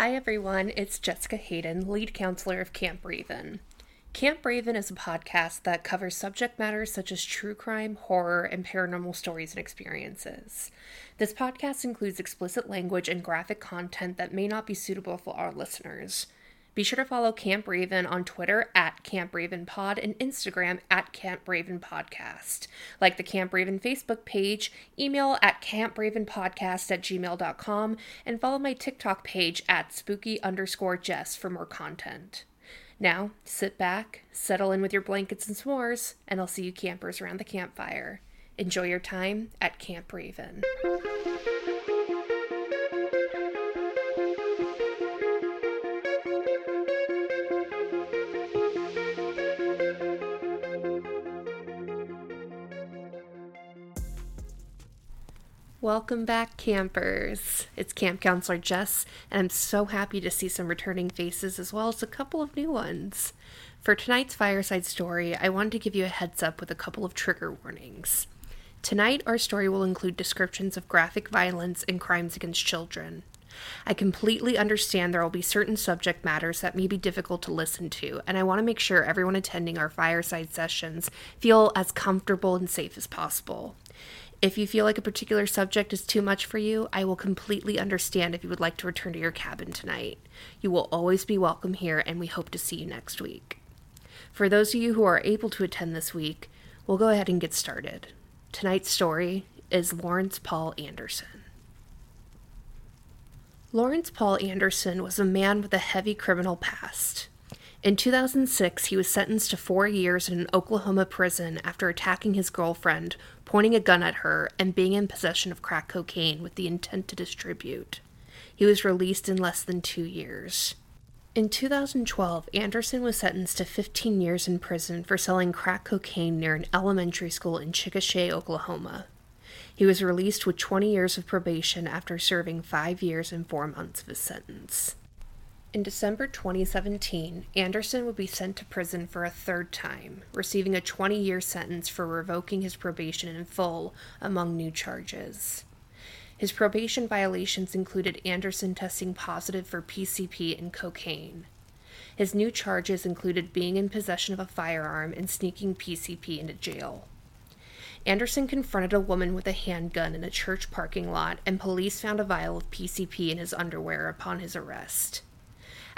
Hi, everyone. It's Jessica Hayden, lead counselor of Camp Raven. Camp Raven is a podcast that covers subject matters such as true crime, horror, and paranormal stories and experiences. This podcast includes explicit language and graphic content that may not be suitable for our listeners. Be sure to follow Camp Raven on Twitter at Camp Raven Pod and Instagram at Camp Raven Podcast. Like the Camp Raven Facebook page, email at campravenpodcast at gmail.com, and follow my TikTok page at spooky underscore Jess for more content. Now, sit back, settle in with your blankets and s'mores, and I'll see you campers around the campfire. Enjoy your time at Camp Raven. Welcome back, campers. It's Camp Counselor Jess, and I'm so happy to see some returning faces as well as a couple of new ones. For tonight's fireside story, I wanted to give you a heads up with a couple of trigger warnings. Tonight, our story will include descriptions of graphic violence and crimes against children. I completely understand there will be certain subject matters that may be difficult to listen to, and I want to make sure everyone attending our fireside sessions feel as comfortable and safe as possible. If you feel like a particular subject is too much for you, I will completely understand if you would like to return to your cabin tonight. You will always be welcome here, and we hope to see you next week. For those of you who are able to attend this week, we'll go ahead and get started. Tonight's story is Lawrence Paul Anderson. Lawrence Paul Anderson was a man with a heavy criminal past. In 2006, he was sentenced to four years in an Oklahoma prison after attacking his girlfriend, pointing a gun at her, and being in possession of crack cocaine with the intent to distribute. He was released in less than two years. In 2012, Anderson was sentenced to 15 years in prison for selling crack cocaine near an elementary school in Chickasha, Oklahoma. He was released with 20 years of probation after serving five years and four months of his sentence. In December 2017, Anderson would be sent to prison for a third time, receiving a 20 year sentence for revoking his probation in full, among new charges. His probation violations included Anderson testing positive for PCP and cocaine. His new charges included being in possession of a firearm and sneaking PCP into jail. Anderson confronted a woman with a handgun in a church parking lot, and police found a vial of PCP in his underwear upon his arrest.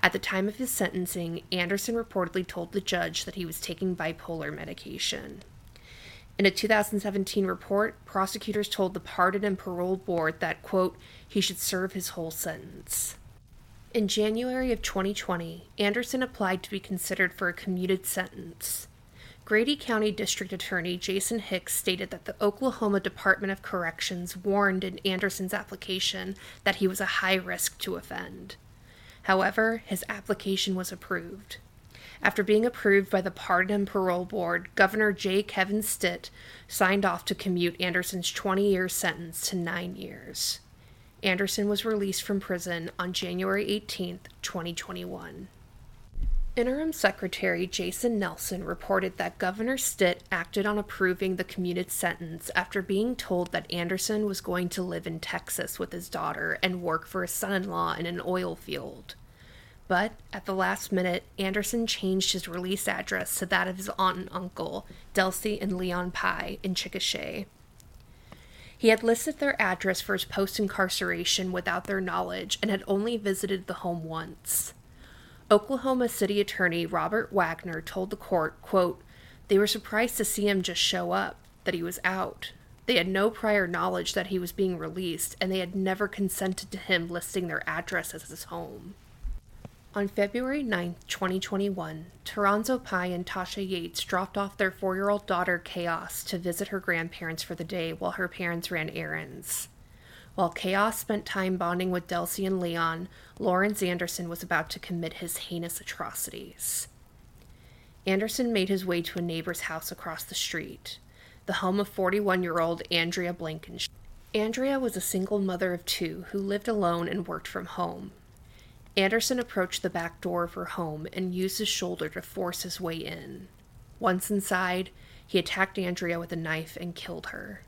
At the time of his sentencing, Anderson reportedly told the judge that he was taking bipolar medication. In a 2017 report, prosecutors told the Pardon and Parole Board that, quote, he should serve his whole sentence. In January of 2020, Anderson applied to be considered for a commuted sentence. Grady County District Attorney Jason Hicks stated that the Oklahoma Department of Corrections warned in Anderson's application that he was a high risk to offend. However, his application was approved. After being approved by the Pardon and Parole Board, Governor J. Kevin Stitt signed off to commute Anderson's 20 year sentence to nine years. Anderson was released from prison on January 18, 2021. Interim Secretary Jason Nelson reported that Governor Stitt acted on approving the commuted sentence after being told that Anderson was going to live in Texas with his daughter and work for his son in law in an oil field. But at the last minute, Anderson changed his release address to that of his aunt and uncle, Delcy and Leon Pye, in Chickasha. He had listed their address for his post incarceration without their knowledge and had only visited the home once. Oklahoma City Attorney Robert Wagner told the court, quote, they were surprised to see him just show up, that he was out. They had no prior knowledge that he was being released, and they had never consented to him listing their address as his home. On February 9, 2021, Toronzo Pye and Tasha Yates dropped off their four year old daughter, Chaos, to visit her grandparents for the day while her parents ran errands. While Chaos spent time bonding with Delcy and Leon, Lawrence Anderson was about to commit his heinous atrocities. Anderson made his way to a neighbor's house across the street, the home of 41 year old Andrea Blankenship. Andrea was a single mother of two who lived alone and worked from home. Anderson approached the back door of her home and used his shoulder to force his way in. Once inside, he attacked Andrea with a knife and killed her.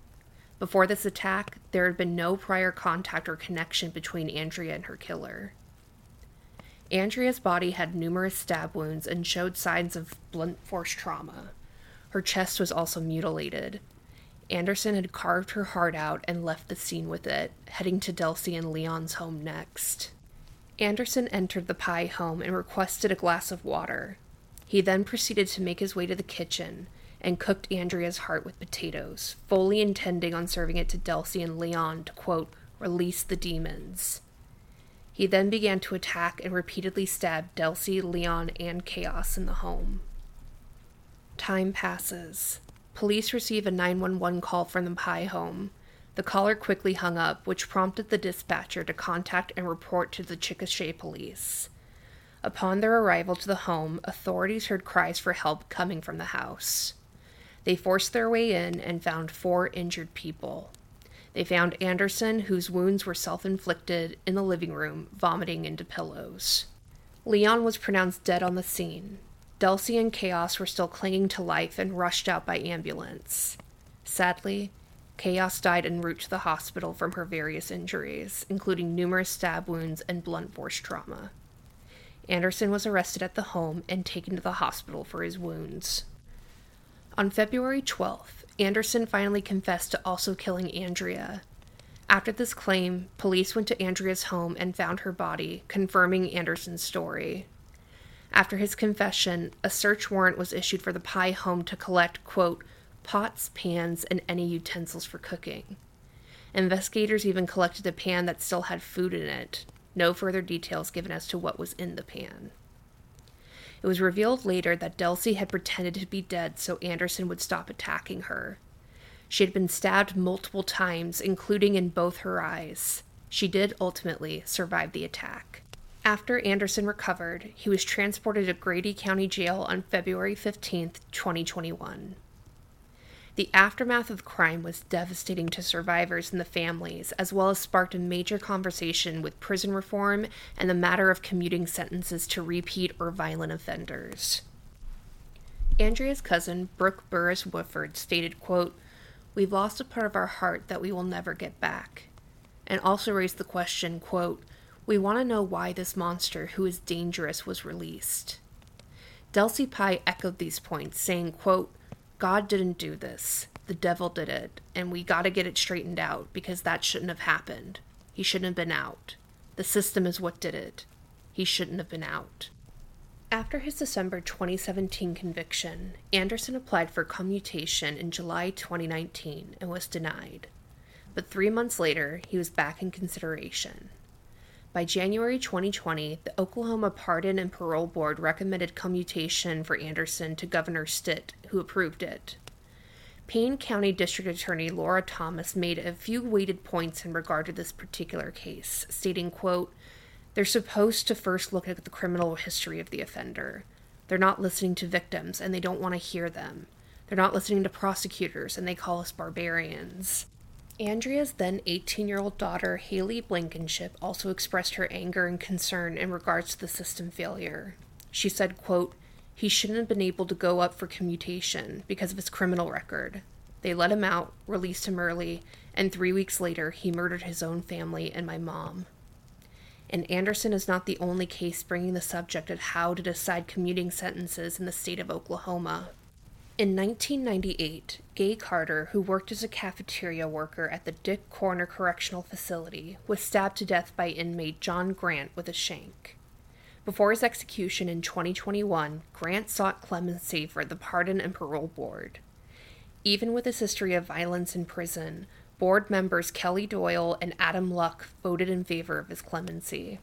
Before this attack, there had been no prior contact or connection between Andrea and her killer. Andrea's body had numerous stab wounds and showed signs of blunt force trauma. Her chest was also mutilated. Anderson had carved her heart out and left the scene with it, heading to Delcy and Leon's home next. Anderson entered the Pye home and requested a glass of water. He then proceeded to make his way to the kitchen and cooked Andrea's heart with potatoes, fully intending on serving it to Delcy and Leon to, quote, release the demons. He then began to attack and repeatedly stab Delcy, Leon, and Chaos in the home. Time passes. Police receive a 911 call from the Pye home. The caller quickly hung up, which prompted the dispatcher to contact and report to the Chickasha police. Upon their arrival to the home, authorities heard cries for help coming from the house. They forced their way in and found four injured people. They found Anderson, whose wounds were self inflicted, in the living room, vomiting into pillows. Leon was pronounced dead on the scene. Delcy and Chaos were still clinging to life and rushed out by ambulance. Sadly, Chaos died en route to the hospital from her various injuries, including numerous stab wounds and blunt force trauma. Anderson was arrested at the home and taken to the hospital for his wounds. On February 12th, Anderson finally confessed to also killing Andrea. After this claim, police went to Andrea's home and found her body, confirming Anderson's story. After his confession, a search warrant was issued for the Pye home to collect, quote, pots, pans, and any utensils for cooking. Investigators even collected a pan that still had food in it. No further details given as to what was in the pan. It was revealed later that Delcy had pretended to be dead so Anderson would stop attacking her. She had been stabbed multiple times, including in both her eyes. She did ultimately survive the attack. After Anderson recovered, he was transported to Grady County Jail on February 15, 2021. The aftermath of the crime was devastating to survivors and the families, as well as sparked a major conversation with prison reform and the matter of commuting sentences to repeat or violent offenders. Andrea's cousin, Brooke Burris Woodford, stated, quote, We've lost a part of our heart that we will never get back. And also raised the question, quote, We want to know why this monster, who is dangerous, was released. Delcy Pye echoed these points, saying, quote, God didn't do this. The devil did it, and we gotta get it straightened out because that shouldn't have happened. He shouldn't have been out. The system is what did it. He shouldn't have been out. After his December 2017 conviction, Anderson applied for commutation in July 2019 and was denied. But three months later, he was back in consideration. By January 2020, the Oklahoma Pardon and Parole Board recommended commutation for Anderson to Governor Stitt, who approved it. Payne County District Attorney Laura Thomas made a few weighted points in regard to this particular case, stating, quote, They're supposed to first look at the criminal history of the offender. They're not listening to victims and they don't want to hear them. They're not listening to prosecutors and they call us barbarians. Andrea's then 18 year old daughter, Haley Blankenship, also expressed her anger and concern in regards to the system failure. She said, quote, He shouldn't have been able to go up for commutation because of his criminal record. They let him out, released him early, and three weeks later, he murdered his own family and my mom. And Anderson is not the only case bringing the subject of how to decide commuting sentences in the state of Oklahoma. In 1998, Gay Carter, who worked as a cafeteria worker at the Dick Conner Correctional Facility, was stabbed to death by inmate John Grant with a shank. Before his execution in 2021, Grant sought clemency for the Pardon and Parole Board. Even with his history of violence in prison, board members Kelly Doyle and Adam Luck voted in favor of his clemency.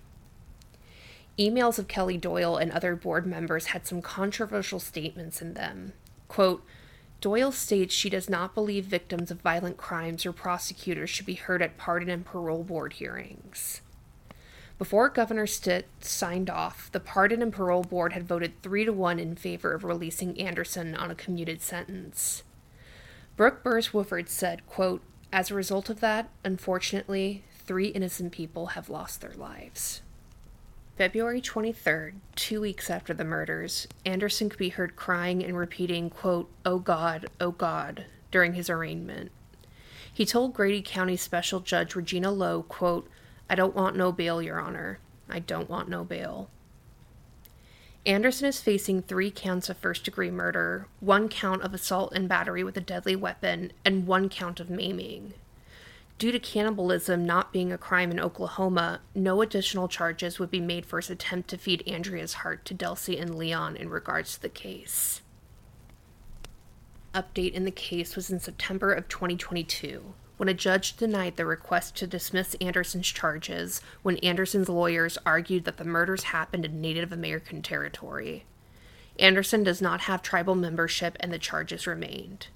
Emails of Kelly Doyle and other board members had some controversial statements in them, Quote, Doyle states she does not believe victims of violent crimes or prosecutors should be heard at pardon and parole board hearings. Before Governor Stitt signed off, the Pardon and Parole Board had voted 3 to 1 in favor of releasing Anderson on a commuted sentence. Brooke Burris Woodford said, quote, As a result of that, unfortunately, three innocent people have lost their lives. February 23rd, two weeks after the murders, Anderson could be heard crying and repeating, quote, Oh God, oh God, during his arraignment. He told Grady County Special Judge Regina Lowe, quote, I don't want no bail, Your Honor. I don't want no bail. Anderson is facing three counts of first degree murder, one count of assault and battery with a deadly weapon, and one count of maiming. Due to cannibalism not being a crime in Oklahoma, no additional charges would be made for his attempt to feed Andrea's heart to Delcy and Leon in regards to the case. Update in the case was in September of 2022 when a judge denied the request to dismiss Anderson's charges when Anderson's lawyers argued that the murders happened in Native American territory. Anderson does not have tribal membership and the charges remained.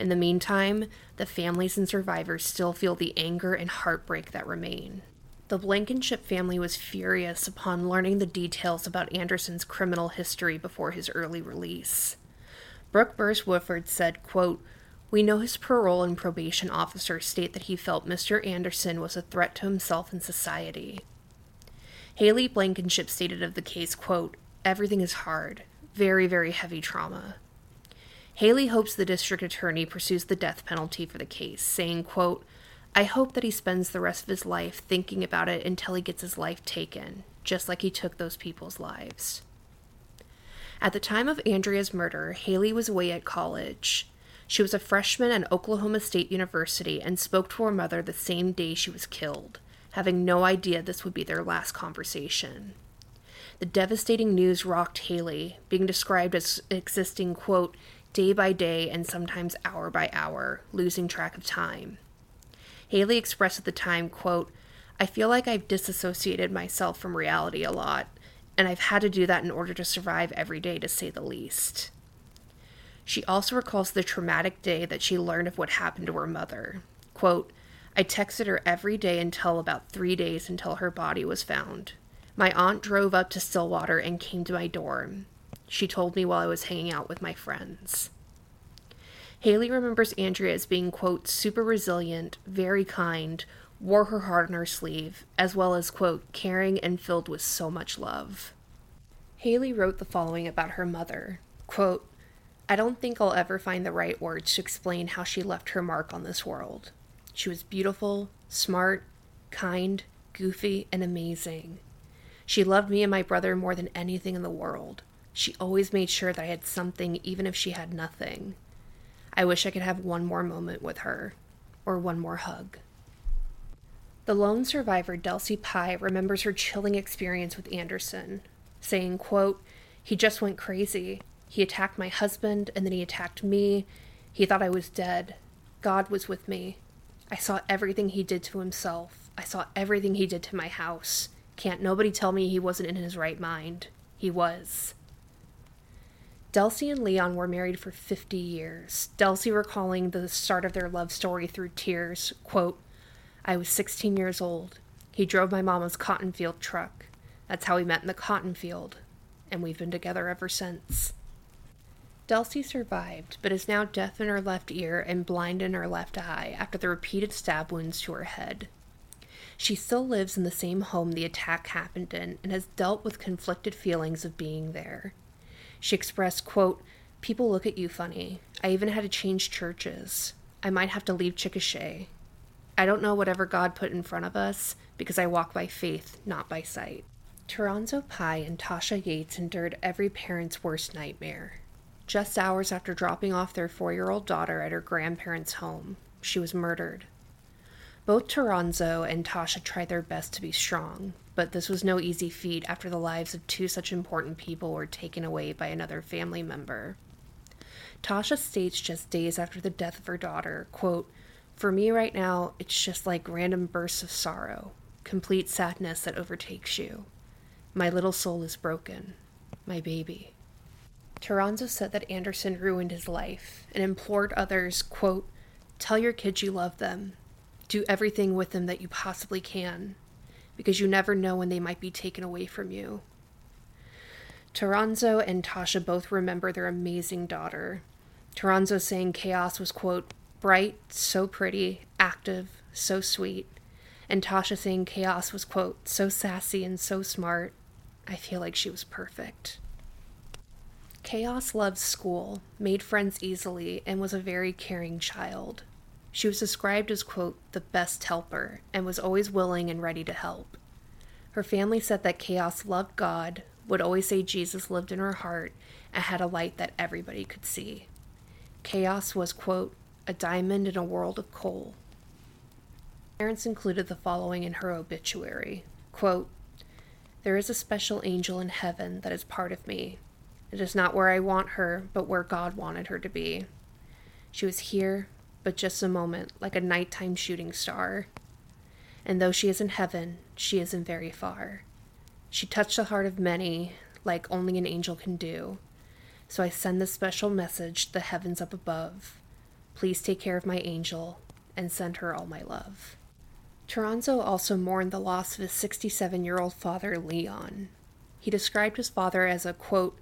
In the meantime, the families and survivors still feel the anger and heartbreak that remain. The Blankenship family was furious upon learning the details about Anderson's criminal history before his early release. Brooke Burris Woodford said, quote, We know his parole and probation officers state that he felt Mr. Anderson was a threat to himself and society. Haley Blankenship stated of the case, quote, Everything is hard, very, very heavy trauma. Haley hopes the district attorney pursues the death penalty for the case, saying, quote, I hope that he spends the rest of his life thinking about it until he gets his life taken, just like he took those people's lives. At the time of Andrea's murder, Haley was away at college. She was a freshman at Oklahoma State University and spoke to her mother the same day she was killed, having no idea this would be their last conversation. The devastating news rocked Haley, being described as existing, quote, day by day and sometimes hour by hour, losing track of time. Haley expressed at the time, quote, I feel like I've disassociated myself from reality a lot, and I've had to do that in order to survive every day, to say the least. She also recalls the traumatic day that she learned of what happened to her mother. Quote, I texted her every day until about three days until her body was found. My aunt drove up to Stillwater and came to my dorm she told me while I was hanging out with my friends. Haley remembers Andrea as being, quote, super resilient, very kind, wore her heart on her sleeve, as well as, quote, caring and filled with so much love. Haley wrote the following about her mother quote, I don't think I'll ever find the right words to explain how she left her mark on this world. She was beautiful, smart, kind, goofy, and amazing. She loved me and my brother more than anything in the world. She always made sure that I had something, even if she had nothing. I wish I could have one more moment with her, or one more hug. The lone survivor, Delcy Pye, remembers her chilling experience with Anderson, saying, quote, He just went crazy. He attacked my husband, and then he attacked me. He thought I was dead. God was with me. I saw everything he did to himself. I saw everything he did to my house. Can't nobody tell me he wasn't in his right mind. He was. Delcy and Leon were married for 50 years. Delcy recalling the start of their love story through tears, quote, I was 16 years old. He drove my mama's cotton field truck. That's how we met in the cotton field, and we've been together ever since. Delcy survived, but is now deaf in her left ear and blind in her left eye after the repeated stab wounds to her head. She still lives in the same home the attack happened in and has dealt with conflicted feelings of being there. She expressed, quote, People look at you funny. I even had to change churches. I might have to leave Chickasha. I don't know whatever God put in front of us because I walk by faith, not by sight. Toronzo Pye and Tasha Yates endured every parent's worst nightmare. Just hours after dropping off their four year old daughter at her grandparents' home, she was murdered. Both Toronzo and Tasha tried their best to be strong, but this was no easy feat after the lives of two such important people were taken away by another family member. Tasha states just days after the death of her daughter, quote, For me right now, it's just like random bursts of sorrow, complete sadness that overtakes you. My little soul is broken. My baby. Toronzo said that Anderson ruined his life and implored others, quote, Tell your kids you love them. Do everything with them that you possibly can because you never know when they might be taken away from you. Toronzo and Tasha both remember their amazing daughter. Toronzo saying Chaos was, quote, bright, so pretty, active, so sweet. And Tasha saying Chaos was, quote, so sassy and so smart. I feel like she was perfect. Chaos loved school, made friends easily, and was a very caring child. She was described as, quote, the best helper and was always willing and ready to help. Her family said that Chaos loved God, would always say Jesus lived in her heart and had a light that everybody could see. Chaos was, quote, a diamond in a world of coal. Parents included the following in her obituary quote, There is a special angel in heaven that is part of me. It is not where I want her, but where God wanted her to be. She was here, but just a moment, like a nighttime shooting star. And though she is in heaven, she isn't very far. She touched the heart of many, like only an angel can do. So I send this special message to the heavens up above. Please take care of my angel and send her all my love. Toronzo also mourned the loss of his 67 year old father, Leon. He described his father as a, quote,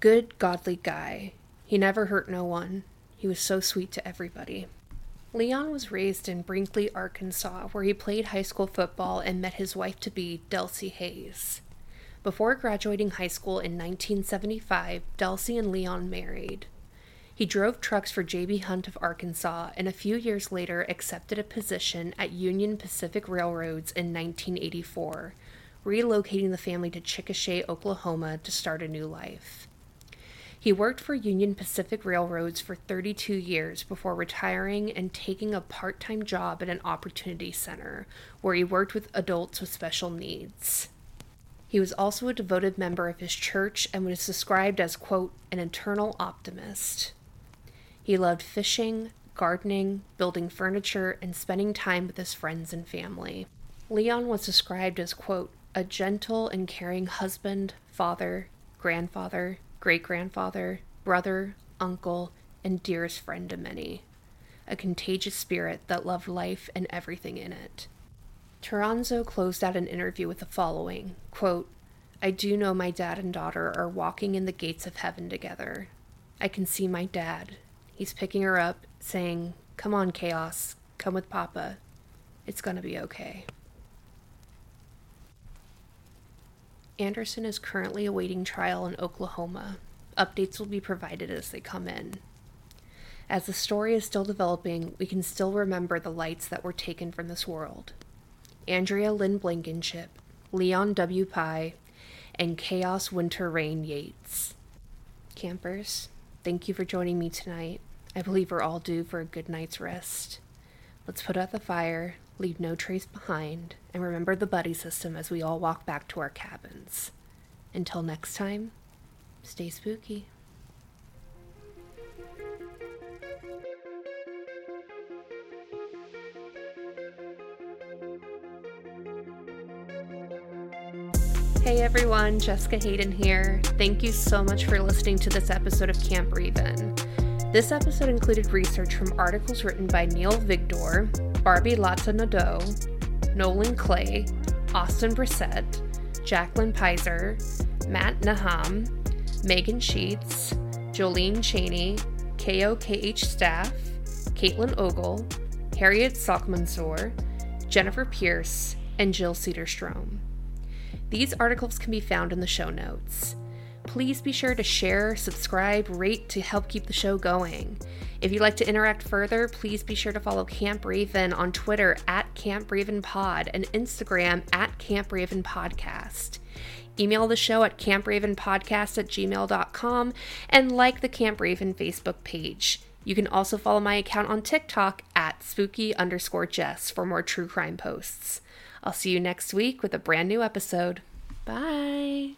good, godly guy. He never hurt no one. He was so sweet to everybody. Leon was raised in Brinkley, Arkansas, where he played high school football and met his wife to be, Delcy Hayes. Before graduating high school in 1975, Delcy and Leon married. He drove trucks for J.B. Hunt of Arkansas and a few years later accepted a position at Union Pacific Railroads in 1984, relocating the family to Chickasha, Oklahoma to start a new life. He worked for Union Pacific Railroads for 32 years before retiring and taking a part time job at an opportunity center where he worked with adults with special needs. He was also a devoted member of his church and was described as, quote, an eternal optimist. He loved fishing, gardening, building furniture, and spending time with his friends and family. Leon was described as, quote, a gentle and caring husband, father, grandfather, great grandfather, brother, uncle, and dearest friend to many. A contagious spirit that loved life and everything in it. Toronzo closed out an interview with the following quote, I do know my dad and daughter are walking in the gates of heaven together. I can see my dad. He's picking her up, saying, Come on, Chaos, come with Papa. It's gonna be okay. Anderson is currently awaiting trial in Oklahoma. Updates will be provided as they come in. As the story is still developing, we can still remember the lights that were taken from this world. Andrea Lynn Blankenship, Leon W. Pye, and Chaos Winter Rain Yates. Campers, thank you for joining me tonight. I believe we're all due for a good night's rest. Let's put out the fire, leave no trace behind, and remember the buddy system as we all walk back to our cabins. Until next time, stay spooky. Hey everyone, Jessica Hayden here. Thank you so much for listening to this episode of Camp Raven. This episode included research from articles written by Neil Vigdor, Barbie Latza Nadeau, Nolan Clay, Austin Breasette, Jacqueline Pizer, Matt Naham, Megan Sheets, Jolene Cheney, KOKH staff, Caitlin Ogle, Harriet Salkmansour, Jennifer Pierce, and Jill Cedarstrom. These articles can be found in the show notes. Please be sure to share, subscribe, rate to help keep the show going. If you'd like to interact further, please be sure to follow Camp Raven on Twitter at Camp Raven Pod and Instagram at Camp Raven Podcast. Email the show at campravenpodcast at gmail.com and like the Camp Raven Facebook page. You can also follow my account on TikTok at spooky underscore Jess for more true crime posts. I'll see you next week with a brand new episode. Bye.